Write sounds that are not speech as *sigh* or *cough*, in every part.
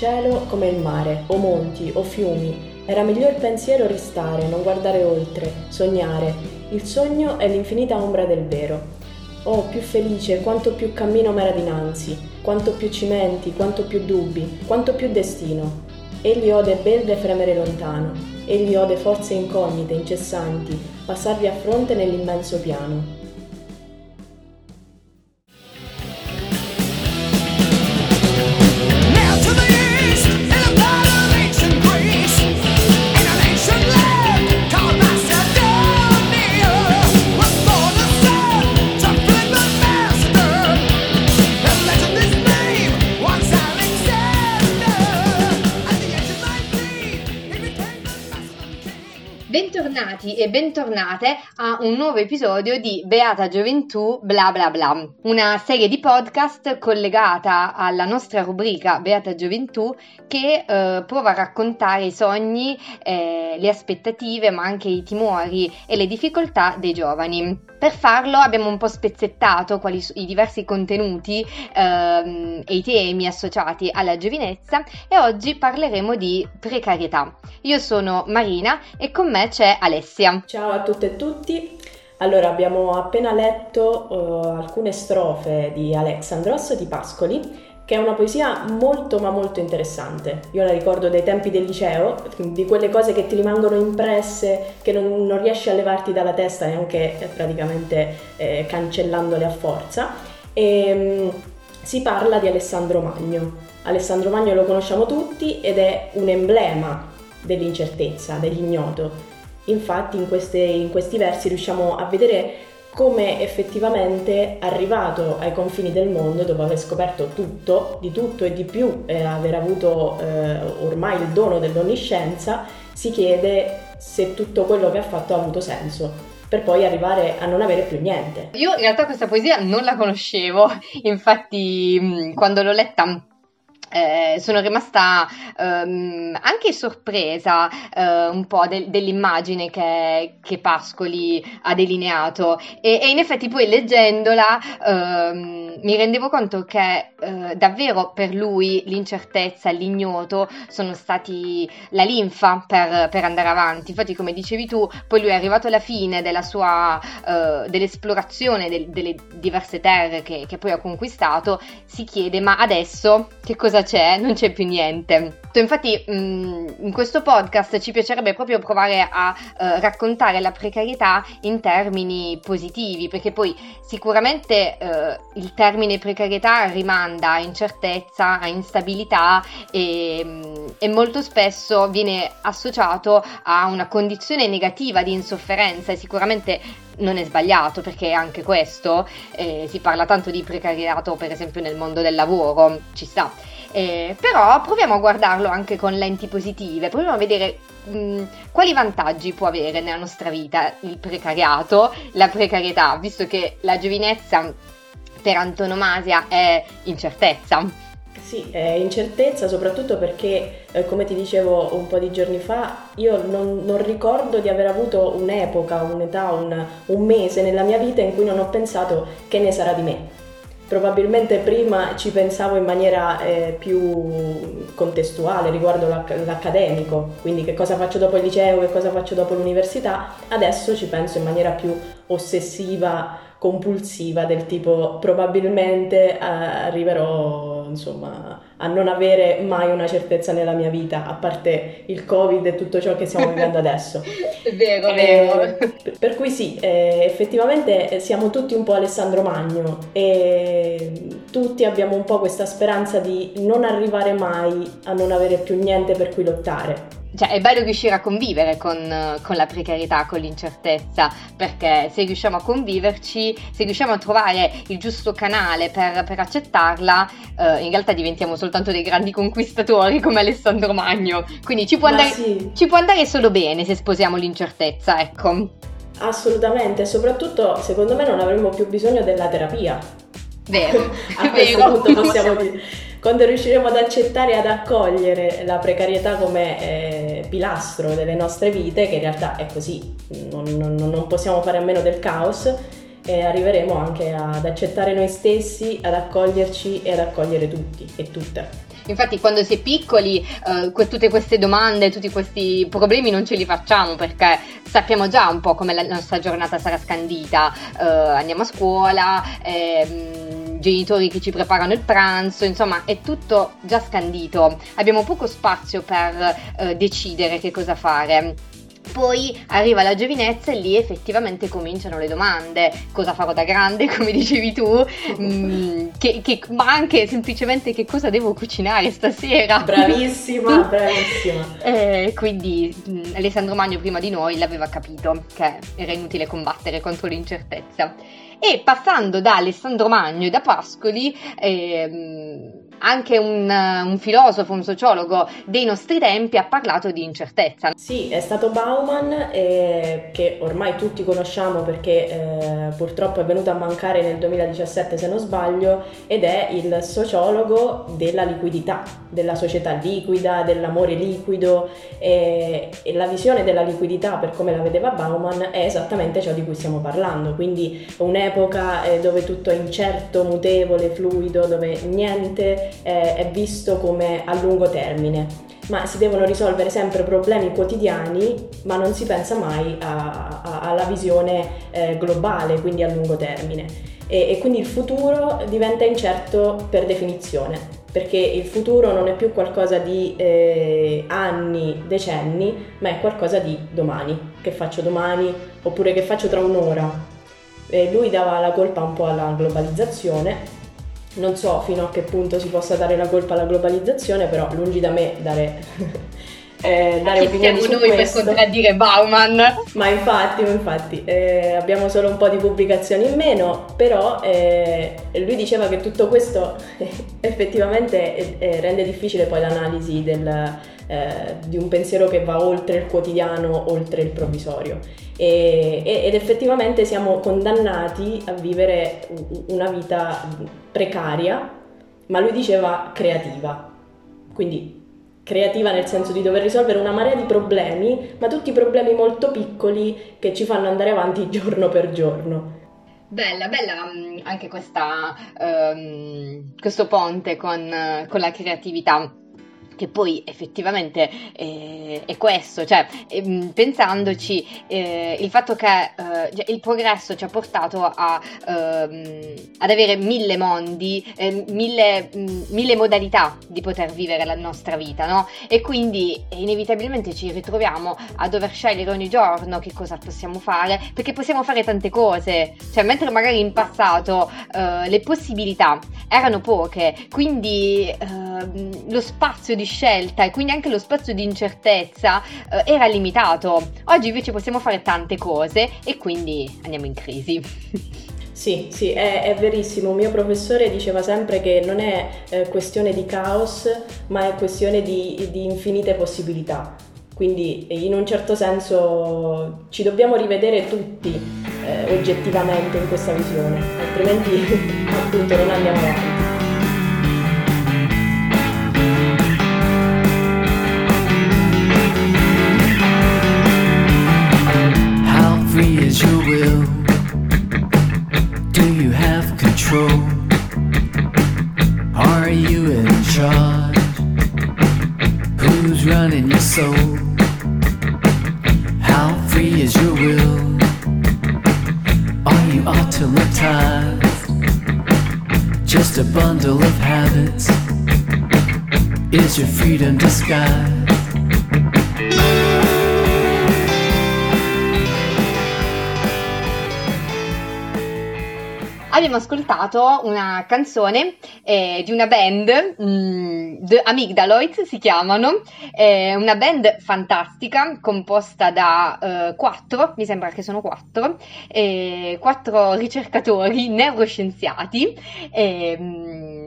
cielo, come il mare, o monti, o fiumi. Era meglio il pensiero ristare, non guardare oltre, sognare. Il sogno è l'infinita ombra del vero. Oh, più felice, quanto più cammino m'era dinanzi, quanto più cimenti, quanto più dubbi, quanto più destino. Egli ode belle fremere lontano, egli ode forze incognite, incessanti, passarvi a fronte nell'immenso piano. Bentornati e bentornate a un nuovo episodio di Beata Gioventù bla bla bla, una serie di podcast collegata alla nostra rubrica Beata Gioventù che eh, prova a raccontare i sogni, eh, le aspettative ma anche i timori e le difficoltà dei giovani. Per farlo abbiamo un po' spezzettato quali i diversi contenuti ehm, e i temi associati alla giovinezza e oggi parleremo di precarietà. Io sono Marina e con me c'è Alessia. Ciao a tutte e tutti. Allora, abbiamo appena letto uh, alcune strofe di Alexandros di Pascoli che è una poesia molto ma molto interessante. Io la ricordo dai tempi del liceo, di quelle cose che ti rimangono impresse, che non, non riesci a levarti dalla testa neanche eh, praticamente eh, cancellandole a forza. E, um, si parla di Alessandro Magno. Alessandro Magno lo conosciamo tutti ed è un emblema dell'incertezza, dell'ignoto. Infatti in, queste, in questi versi riusciamo a vedere come effettivamente arrivato ai confini del mondo, dopo aver scoperto tutto, di tutto e di più, e aver avuto eh, ormai il dono dell'onniscienza, si chiede se tutto quello che ha fatto ha avuto senso per poi arrivare a non avere più niente. Io in realtà questa poesia non la conoscevo, *laughs* infatti quando l'ho letta eh, sono rimasta ehm, anche sorpresa eh, un po' de- dell'immagine che, che, Pascoli ha delineato e, e in effetti poi leggendola ehm, mi rendevo conto che eh, davvero per lui l'incertezza, l'ignoto sono stati la linfa per, per, andare avanti. Infatti come dicevi tu, poi lui è arrivato alla fine della sua, eh, dell'esplorazione del, delle diverse terre che, che poi ha conquistato, si chiede ma adesso che cosa cosa c'è? Non c'è più niente. Infatti mm, in questo podcast ci piacerebbe proprio provare a uh, raccontare la precarietà in termini positivi, perché poi sicuramente uh, il termine precarietà rimanda a incertezza, a instabilità e, mm, e molto spesso viene associato a una condizione negativa di insofferenza e sicuramente non è sbagliato perché anche questo eh, si parla tanto di precariato per esempio nel mondo del lavoro, ci sta. Eh, però proviamo a guardarlo anche con lenti positive, proviamo a vedere mh, mm, quali vantaggi può avere nella nostra vita il precariato, la precarietà, visto che la giovinezza per antonomasia è incertezza. Sì, è incertezza soprattutto perché, eh, come ti dicevo un po' di giorni fa, io non, non ricordo di aver avuto un'epoca, un'età, un, un mese nella mia vita in cui non ho pensato che ne sarà di me probabilmente prima ci pensavo in maniera eh, più contestuale riguardo l'ac- l'accademico, quindi che cosa faccio dopo il liceo, che cosa faccio dopo l'università, adesso ci penso in maniera più ossessiva, compulsiva, del tipo probabilmente eh, arriverò insomma a non avere mai una certezza nella mia vita, a parte il Covid e tutto ciò che stiamo vivendo adesso. *laughs* È vero, è vero. Eh, per cui sì, eh, effettivamente siamo tutti un po' Alessandro Magno e tutti abbiamo un po' questa speranza di non arrivare mai a non avere più niente per cui lottare cioè è bello riuscire a convivere con, con, la precarietà, con l'incertezza, perché se riusciamo a conviverci, se riusciamo a trovare il giusto canale per, per accettarla, eh, in realtà diventiamo soltanto dei grandi conquistatori come Alessandro Magno. Quindi ci può, andare, sì. ci può andare solo bene se sposiamo l'incertezza, ecco. Assolutamente, soprattutto secondo me non avremo più bisogno della terapia. Vero, *laughs* a *laughs* questo vero. punto possiamo dire quando riusciremo ad accettare e ad accogliere la precarietà come eh, pilastro delle nostre vite, che in realtà è così, non, non, non, possiamo fare a meno del caos, e arriveremo anche ad accettare noi stessi, ad accoglierci e ad accogliere tutti e tutte. Infatti quando si è piccoli eh, tutte queste domande, tutti questi problemi non ce li facciamo perché sappiamo già un po' come la nostra giornata sarà scandita. Eh, andiamo a scuola, eh, genitori che ci preparano il pranzo, insomma è tutto già scandito. Abbiamo poco spazio per eh, decidere che cosa fare. Poi arriva la giovinezza e lì effettivamente cominciano le domande, cosa farò da grande, *laughs* come dicevi tu, mm, *laughs* che, che, ma anche semplicemente che cosa devo cucinare stasera. Bravissima, *laughs* bravissima. Eh, quindi mh, mm, Alessandro Magno prima di noi l'aveva capito che era inutile combattere contro l'incertezza. E passando da Alessandro Magno e da Pascoli, ehm, anche un, un, filosofo, un sociologo dei nostri tempi ha parlato di incertezza. Sì, è stato Bauman, eh, che ormai tutti conosciamo perché eh, purtroppo è venuto a mancare nel 2017 se non sbaglio, ed è il sociologo della liquidità, della società liquida, dell'amore liquido e, e la visione della liquidità per come la vedeva Bauman è esattamente ciò di cui stiamo parlando, quindi un'epoca eh, dove tutto è incerto, mutevole, fluido, dove niente eh, è visto come a lungo termine, ma si devono risolvere sempre problemi quotidiani, ma non si pensa mai a, a, alla visione eh, globale, quindi a lungo termine. E, e quindi il futuro diventa incerto per definizione, perché il futuro non è più qualcosa di eh, anni, decenni, ma è qualcosa di domani, che faccio domani oppure che faccio tra un'ora. E lui dava la colpa un po' alla globalizzazione non so fino a che punto si possa dare la colpa alla globalizzazione, però lungi da me dare, *laughs* eh, dare opinioni siamo noi questo. per contraddire Bauman? Ma infatti, infatti eh, abbiamo solo un po' di pubblicazioni in meno, però eh, lui diceva che tutto questo *laughs* effettivamente eh, eh, rende difficile poi l'analisi del, eh, di un pensiero che va oltre il quotidiano, oltre il provvisorio. E, ed effettivamente siamo condannati a vivere una vita precaria, ma lui diceva creativa, quindi creativa nel senso di dover risolvere una marea di problemi, ma tutti problemi molto piccoli che ci fanno andare avanti giorno per giorno. Bella, bella mm, anche questa, um, questo ponte con, con la creatività che poi effettivamente eh, è questo, cioè eh, pensandoci eh, il fatto che eh, cioè, il progresso ci ha portato a, ehm, ad avere mille mondi, eh, mille, mille, modalità di poter vivere la nostra vita, no? E quindi inevitabilmente ci ritroviamo a dover scegliere ogni giorno che cosa possiamo fare, perché possiamo fare tante cose, cioè mentre magari in passato eh, le possibilità erano poche, quindi ehm, lo spazio di scelta e quindi anche lo spazio di incertezza eh, era limitato. Oggi invece possiamo fare tante cose e quindi andiamo in crisi. *laughs* Sì, sì, è, è, verissimo. Un mio professore diceva sempre che non è eh, questione di caos, ma è questione di, di, infinite possibilità. Quindi in un certo senso ci dobbiamo rivedere tutti eh, oggettivamente in questa visione, altrimenti *laughs* appunto non andiamo avanti. Ascoltato una canzone eh, di una band, mh, mm, The Amygdaloids si chiamano, è una band fantastica composta da eh, quattro, mi sembra che sono quattro, eh, quattro ricercatori neuroscienziati. Eh,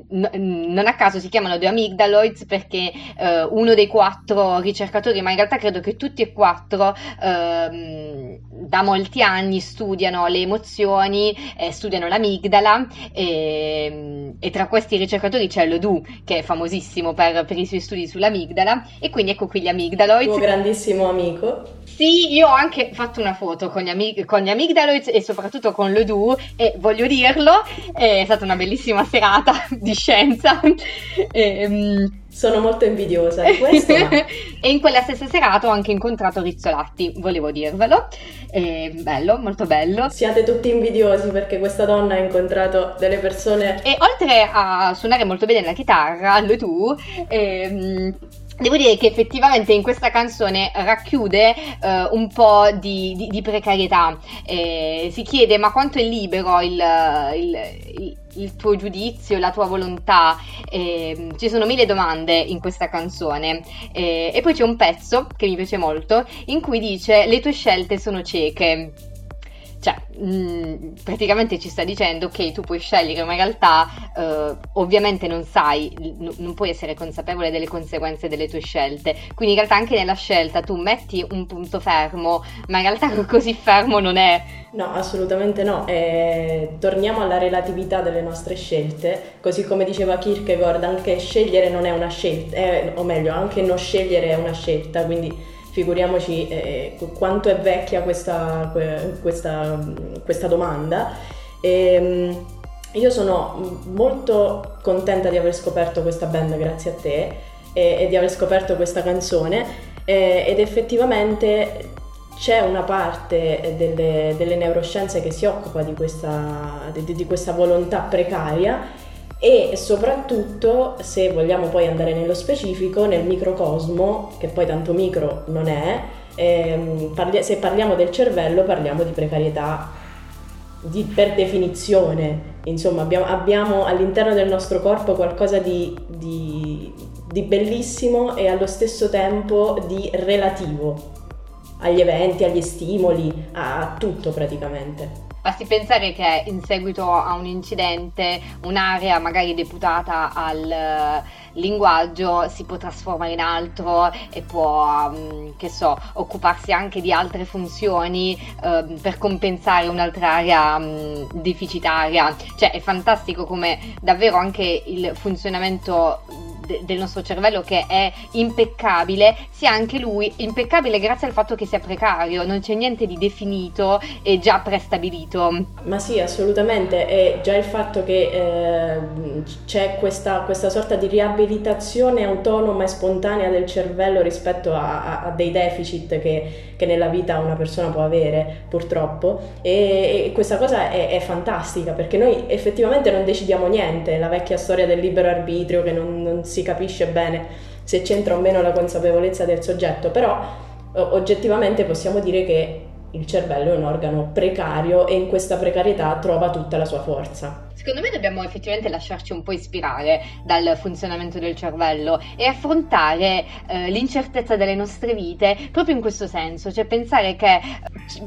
non a caso si chiamano The Amygdaloids perché eh, uno dei quattro ricercatori, ma in realtà credo che tutti e quattro ehm, da molti anni studiano le emozioni, eh, studiano l'amigdala e, e, tra questi ricercatori c'è Lodu che è famosissimo per, per, i suoi studi sull'amigdala e quindi ecco qui gli amigdaloids. Un grandissimo amico. Sì, io ho anche fatto una foto con gli, amig- con gli amigdaloids e soprattutto con Lodu e voglio dirlo, è stata una bellissima serata *laughs* di scienza. e, um, sono molto invidiosa di questo. Ma... *laughs* e in quella stessa serata ho anche incontrato Rizzolatti, volevo dirvelo. E bello, molto bello. Siate tutti invidiosi perché questa donna ha incontrato delle persone. E oltre a suonare molto bene la chitarra, lo tu. Ehm, Devo dire che effettivamente in questa canzone racchiude eh, un po' di, di, di precarietà. Eh, si chiede ma quanto è libero il, il, il, il tuo giudizio, la tua volontà? Eh, ci sono mille domande in questa canzone. Eh, e poi c'è un pezzo che mi piace molto in cui dice le tue scelte sono cieche. Cioè, mm, praticamente ci sta dicendo che tu puoi scegliere, ma in realtà eh, ovviamente non sai, n- non puoi essere consapevole delle conseguenze delle tue scelte. Quindi in realtà anche nella scelta tu metti un punto fermo, ma in realtà *laughs* così fermo non è. No, assolutamente no. Eh, torniamo alla relatività delle nostre scelte, così come diceva Kierkegaard, anche scegliere non è una scelta, eh, o meglio, anche non scegliere è una scelta, quindi figuriamoci eh, quanto è vecchia questa, questa, questa domanda. E, ehm, io sono molto contenta di aver scoperto questa band grazie a te e, e di aver scoperto questa canzone e, ed effettivamente c'è una parte delle, delle, neuroscienze che si occupa di questa, di, di questa volontà precaria e soprattutto se vogliamo poi andare nello specifico nel microcosmo che poi tanto micro non è ehm, parli- se parliamo del cervello parliamo di precarietà di, per definizione insomma abbiamo, abbiamo, all'interno del nostro corpo qualcosa di, di, di bellissimo e allo stesso tempo di relativo agli eventi, agli stimoli, a tutto praticamente. Basti pensare che in seguito a un incidente un'area magari deputata al eh, linguaggio si può trasformare in altro e può, mm, che so, occuparsi anche di altre funzioni eh, per compensare un'altra area mm, deficitaria. Cioè è fantastico come davvero anche il funzionamento de- del nostro cervello che è impeccabile, sia anche lui impeccabile grazie al fatto che sia precario, non c'è niente di definito e già prestabilito. Ma sì, assolutamente, e già il fatto che eh, c'è questa, questa, sorta di riabilitazione autonoma e spontanea del cervello rispetto a, a, a dei deficit che, che, nella vita una persona può avere, purtroppo, e, e questa cosa è, è, fantastica perché noi effettivamente non decidiamo niente, la vecchia storia del libero arbitrio che non, non si capisce bene se c'entra o meno la consapevolezza del soggetto, però oggettivamente possiamo dire che il cervello è un organo precario e in questa precarietà trova tutta la sua forza. Secondo me dobbiamo effettivamente lasciarci un po' ispirare dal funzionamento del cervello e affrontare eh, l'incertezza delle nostre vite proprio in questo senso, cioè pensare che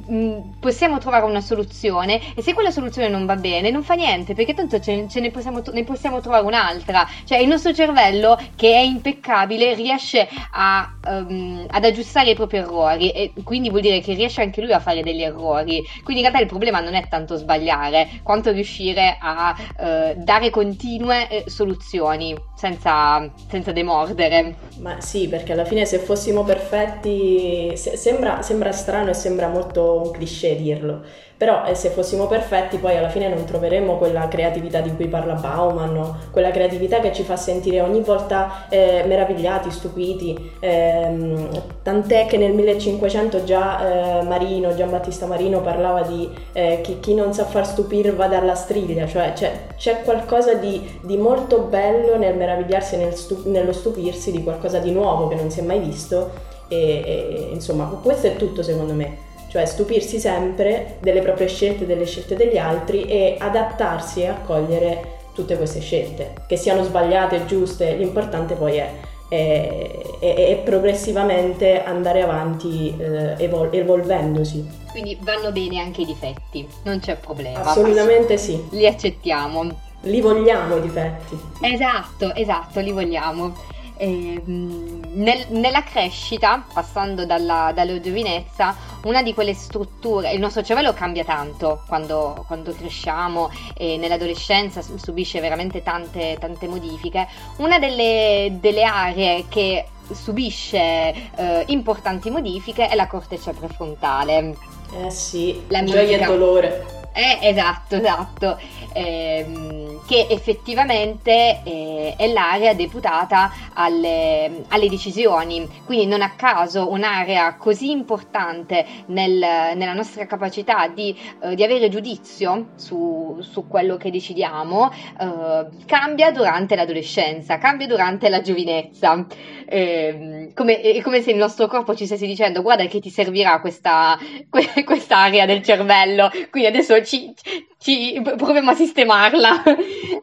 mh, mm, possiamo trovare una soluzione e se quella soluzione non va bene non fa niente perché tanto ce, ce ne, possiamo, ne, possiamo, trovare un'altra, cioè il nostro cervello che è impeccabile riesce a, um, ad aggiustare i propri errori e quindi vuol dire che riesce anche lui a fare degli errori, quindi in realtà il problema non è tanto sbagliare quanto riuscire a eh, dare continue eh, soluzioni senza, senza, demordere. Ma sì, perché alla fine se fossimo perfetti, se, sembra, sembra strano e sembra molto un cliché dirlo, però eh, se fossimo perfetti poi alla fine non troveremmo quella creatività di cui parla Bauman, quella creatività che ci fa sentire ogni volta eh, meravigliati, stupiti, ehm, tant'è che nel 1500 già eh, Marino, Giambattista Marino parlava di eh, chi, chi, non sa far stupire va dalla striglia, cioè c'è, c'è qualcosa di, di, molto bello nel meravigliarsi, nel stu- nello stupirsi di qualcosa di nuovo che non si è mai visto e, e insomma questo è tutto secondo me cioè stupirsi sempre delle proprie scelte, delle scelte degli altri e adattarsi e accogliere tutte queste scelte, che siano sbagliate, giuste, l'importante poi è, è, è, è progressivamente andare avanti eh, evol- evolvendosi. Quindi vanno bene anche i difetti, non c'è problema. Assolutamente sì. Li accettiamo. Li vogliamo i difetti. Esatto, esatto, li vogliamo. eh, nel, nella crescita, passando dalla, dalla, giovinezza, una di quelle strutture, il nostro cervello cambia tanto quando, quando cresciamo e nell'adolescenza subisce veramente tante, tante modifiche, una delle, delle aree che subisce eh, importanti modifiche è la corteccia prefrontale. Eh sì, la gioia e dolore. Eh, esatto, esatto, eh, che effettivamente eh, è l'area deputata alle, alle, decisioni, quindi non a caso un'area così importante nel, nella nostra capacità di, eh, di avere giudizio su, su, quello che decidiamo eh, cambia durante l'adolescenza, cambia durante la giovinezza, ehm, come, è come se il nostro corpo ci stesse dicendo guarda che ti servirà questa, *laughs* quest'area del cervello, quindi adesso ci, ci proviamo a sistemarla.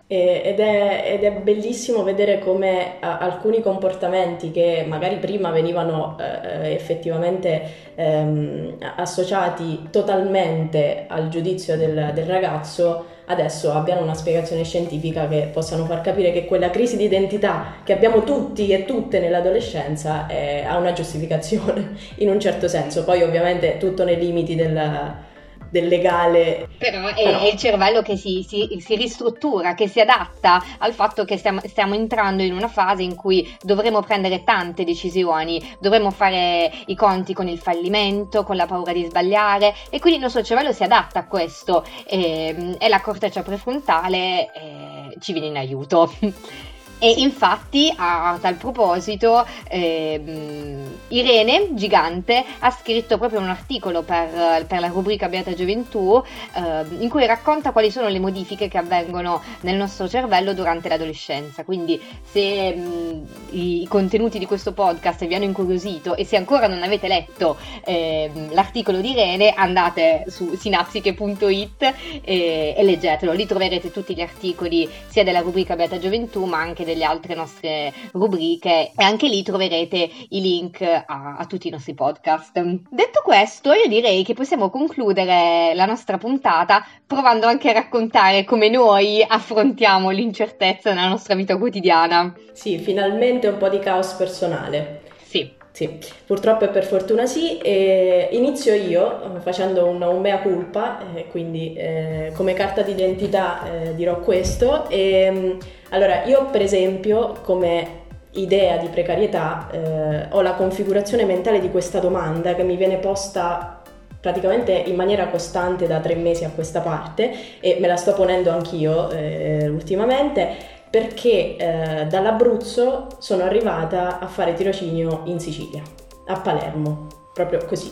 ed, è, ed, è, bellissimo vedere come alcuni comportamenti che magari prima venivano uh, effettivamente um, associati totalmente al giudizio del, del ragazzo adesso abbiano una spiegazione scientifica che possano far capire che quella crisi di identità che abbiamo tutti e tutte nell'adolescenza è, ha una giustificazione *laughs* in un certo senso, poi ovviamente tutto nei limiti del del legale. Però è, Però è il cervello che si, si, si, ristruttura, che si adatta al fatto che stiamo, stiamo, entrando in una fase in cui dovremo prendere tante decisioni, dovremo fare i conti con il fallimento, con la paura di sbagliare e quindi il nostro cervello si adatta a questo e, e la corteccia prefrontale eh, ci viene in aiuto. *laughs* E infatti, a tal proposito, ehm, Irene Gigante ha scritto proprio un articolo per, per la rubrica Beata Gioventù ehm, in cui racconta quali sono le modifiche che avvengono nel nostro cervello durante l'adolescenza. Quindi, se mh, i contenuti di questo podcast vi hanno incuriosito e se ancora non avete letto ehm, l'articolo di Irene, andate su sinapsiche.it e, e leggetelo. Lì troverete tutti gli articoli sia della rubrica Beata Gioventù, ma anche del delle altre nostre rubriche e anche lì troverete i link a, a tutti i nostri podcast. Detto questo, io direi che possiamo concludere la nostra puntata provando anche a raccontare come noi affrontiamo l'incertezza nella nostra vita quotidiana. Sì, finalmente un po' di caos personale. Sì. Sì, purtroppo e per fortuna sì. E inizio io facendo una, un mea culpa, eh, quindi eh, come carta d'identità eh, dirò questo. E, mm, allora, io per esempio come idea di precarietà eh, ho la configurazione mentale di questa domanda che mi viene posta praticamente in maniera costante da tre mesi a questa parte e me la sto ponendo anch'io eh, ultimamente perché eh, dall'Abruzzo sono arrivata a fare tirocinio in Sicilia, a Palermo, proprio così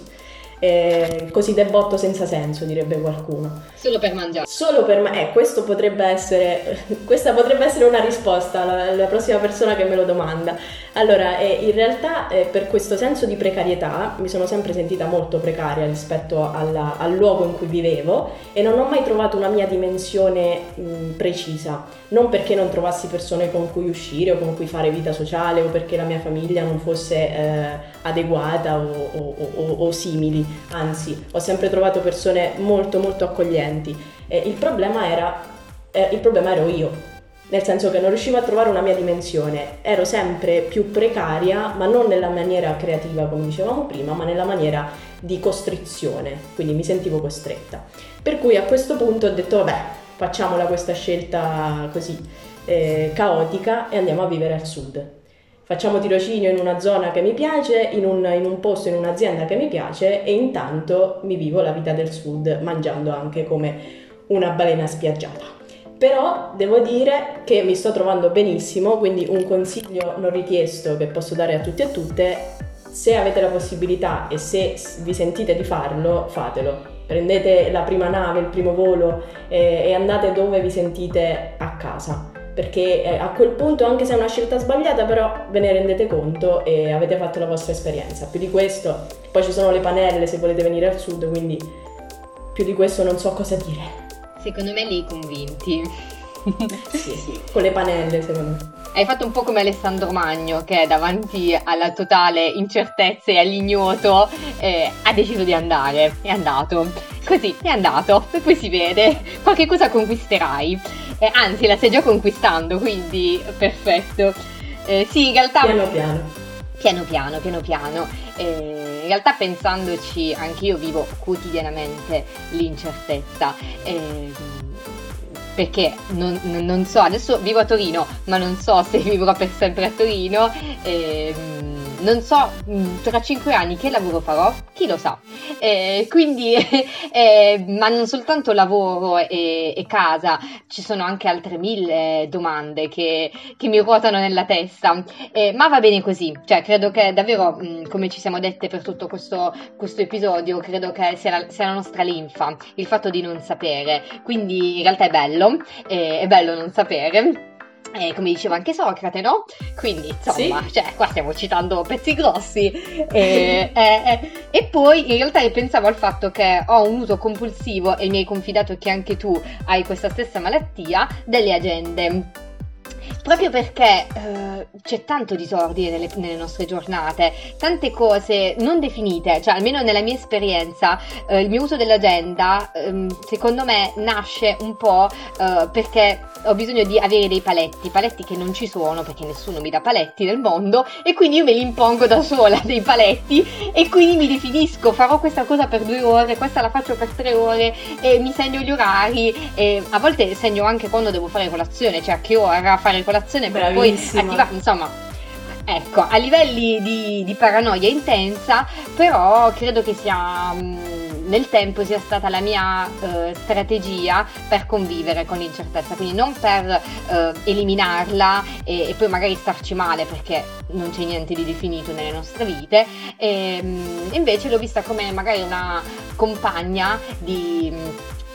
eh, così debotto senza senso, direbbe qualcuno. Solo per mangiare. Solo per mangiare. Eh, questo potrebbe essere, *laughs* questa potrebbe essere una risposta alla, alla, prossima persona che me lo domanda. Allora, eh, in realtà eh, per questo senso di precarietà mi sono sempre sentita molto precaria rispetto alla, al luogo in cui vivevo e non ho mai trovato una mia dimensione mh, precisa. Non perché non trovassi persone con cui uscire o con cui fare vita sociale o perché la mia famiglia non fosse eh, adeguata o, o, o, o simili anzi ho sempre trovato persone molto molto accoglienti. Il problema era, eh, il problema ero io, nel senso che non riuscivo a trovare una mia dimensione, ero sempre più precaria, ma non nella maniera creativa come dicevamo prima, ma nella maniera di costrizione, quindi mi sentivo costretta. Per cui a questo punto ho detto vabbè, facciamola questa scelta così eh, caotica e andiamo a vivere al sud facciamo tirocinio in una zona che mi piace, in un, in un, posto, in un'azienda che mi piace e intanto mi vivo la vita del sud mangiando anche come una balena spiaggiata. Però devo dire che mi sto trovando benissimo, quindi un consiglio non richiesto che posso dare a tutti e a tutte, se avete la possibilità e se vi sentite di farlo, fatelo. Prendete la prima nave, il primo volo e, e andate dove vi sentite a casa perché eh, a quel punto anche se è una scelta sbagliata però ve ne rendete conto e avete fatto la vostra esperienza. Più di questo, poi ci sono le panelle se volete venire al sud, quindi più di questo non so cosa dire. Secondo me li convinti. *laughs* sì, sì, con le panelle secondo me. Hai fatto un po' come Alessandro Magno che davanti alla totale incertezza e all'ignoto eh, ha deciso di andare, è andato. Così, è andato, e poi si vede, qualche cosa conquisterai. Eh, anzi, la stai già conquistando, quindi perfetto. Eh, sì, in realtà... Piano piano. Piano piano, piano piano. Eh, in realtà pensandoci, anch'io vivo quotidianamente l'incertezza. Eh, perché non, non, so, adesso vivo a Torino, ma non so se *laughs* vivrò per sempre a Torino. Eh, non so mm, tra cinque anni che lavoro farò, chi lo sa. Eh, quindi, *laughs* eh, ma non soltanto lavoro e, e, casa, ci sono anche altre mille domande che, che mi ruotano nella testa. Eh, ma va bene così, cioè credo che davvero, mm, come ci siamo dette per tutto questo, questo episodio, credo che sia la, sia la, nostra linfa, il fatto di non sapere. Quindi in realtà è bello, eh, è bello non sapere. Eh, come diceva anche Socrate, no? Quindi, insomma, sì. cioè, qua stiamo citando pezzi grossi. *laughs* Eh, eh, e poi, in realtà, io pensavo al fatto che ho un uso compulsivo, e mi hai confidato che anche tu hai questa stessa malattia, delle agende proprio perché eh, c'è tanto disordine nelle, nelle, nostre giornate, tante cose non definite, cioè almeno nella mia esperienza eh, il mio uso dell'agenda eh, secondo me nasce un po' eh, perché ho bisogno di avere dei paletti, paletti che non ci sono perché nessuno mi dà paletti nel mondo e quindi io me li impongo da sola *laughs* dei paletti e quindi mi definisco, farò questa cosa per due ore, questa la faccio per tre ore e mi segno gli orari e a volte segno anche quando devo fare colazione, cioè a che ora fare colazione per Bravissima. poi attivare, insomma Ecco, a livelli di, di, paranoia intensa, però credo che sia mm, nel tempo sia stata la mia uh, strategia per convivere con l'incertezza, quindi non per uh, eliminarla e, e, poi magari starci male perché non c'è niente di definito nelle nostre vite, e, mh, invece l'ho vista come magari una compagna di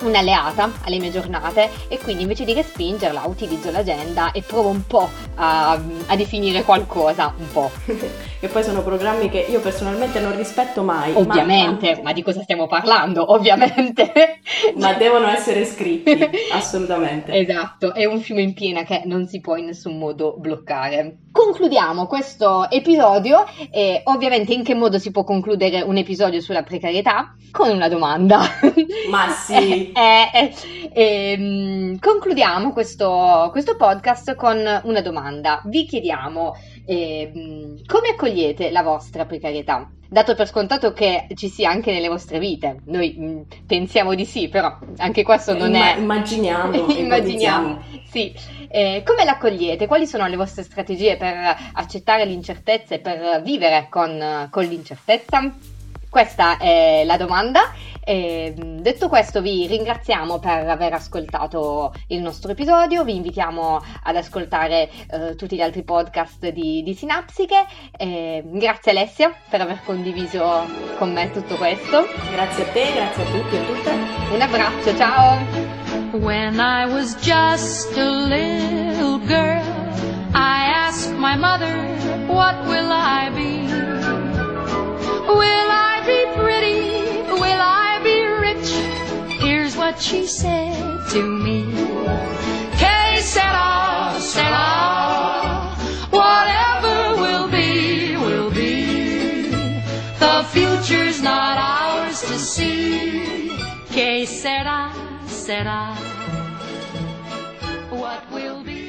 un'alleata alle mie giornate e quindi invece di respingerla utilizzo l'agenda e provo un po' a, a definire qualcosa, un po'. *laughs* e poi sono programmi che io personalmente non rispetto mai. Ovviamente, ma, ma di cosa stiamo parlando? *laughs* Ovviamente. ma devono essere scritti, *laughs* assolutamente. Esatto, è un fiume in piena che non si può in nessun modo bloccare. Concludiamo questo episodio e ovviamente in che modo si può concludere un episodio sulla precarietà? Con una domanda. *laughs* Ma sì. Eh, eh, eh, concludiamo questo, questo, podcast con una domanda. Vi chiediamo ehm, come accogliete la vostra precarietà? Dato per scontato che ci sia anche nelle vostre vite, noi mh, mm, pensiamo di sì, però anche questo non Imma- è... *laughs* Immaginiamo. immaginiamo, sì. Eh, come l'accogliete? Quali sono le vostre strategie per accettare l'incertezza e per vivere con, con l'incertezza? Questa è la domanda. E, detto questo, vi ringraziamo per aver ascoltato il nostro episodio. Vi invitiamo ad ascoltare eh, tutti gli altri podcast di, di Sinapsiche. E, grazie Alessia per aver condiviso con me tutto questo. Grazie a te, grazie a tutti e a tutte. Un abbraccio, ciao. When I was just a little girl, I asked my mother, what will I be? Will I pretty? Will I be rich? Here's what she said to me. Que sera, sera. Whatever will be, will be. The future's not ours to see. Que sera, sera. What will be?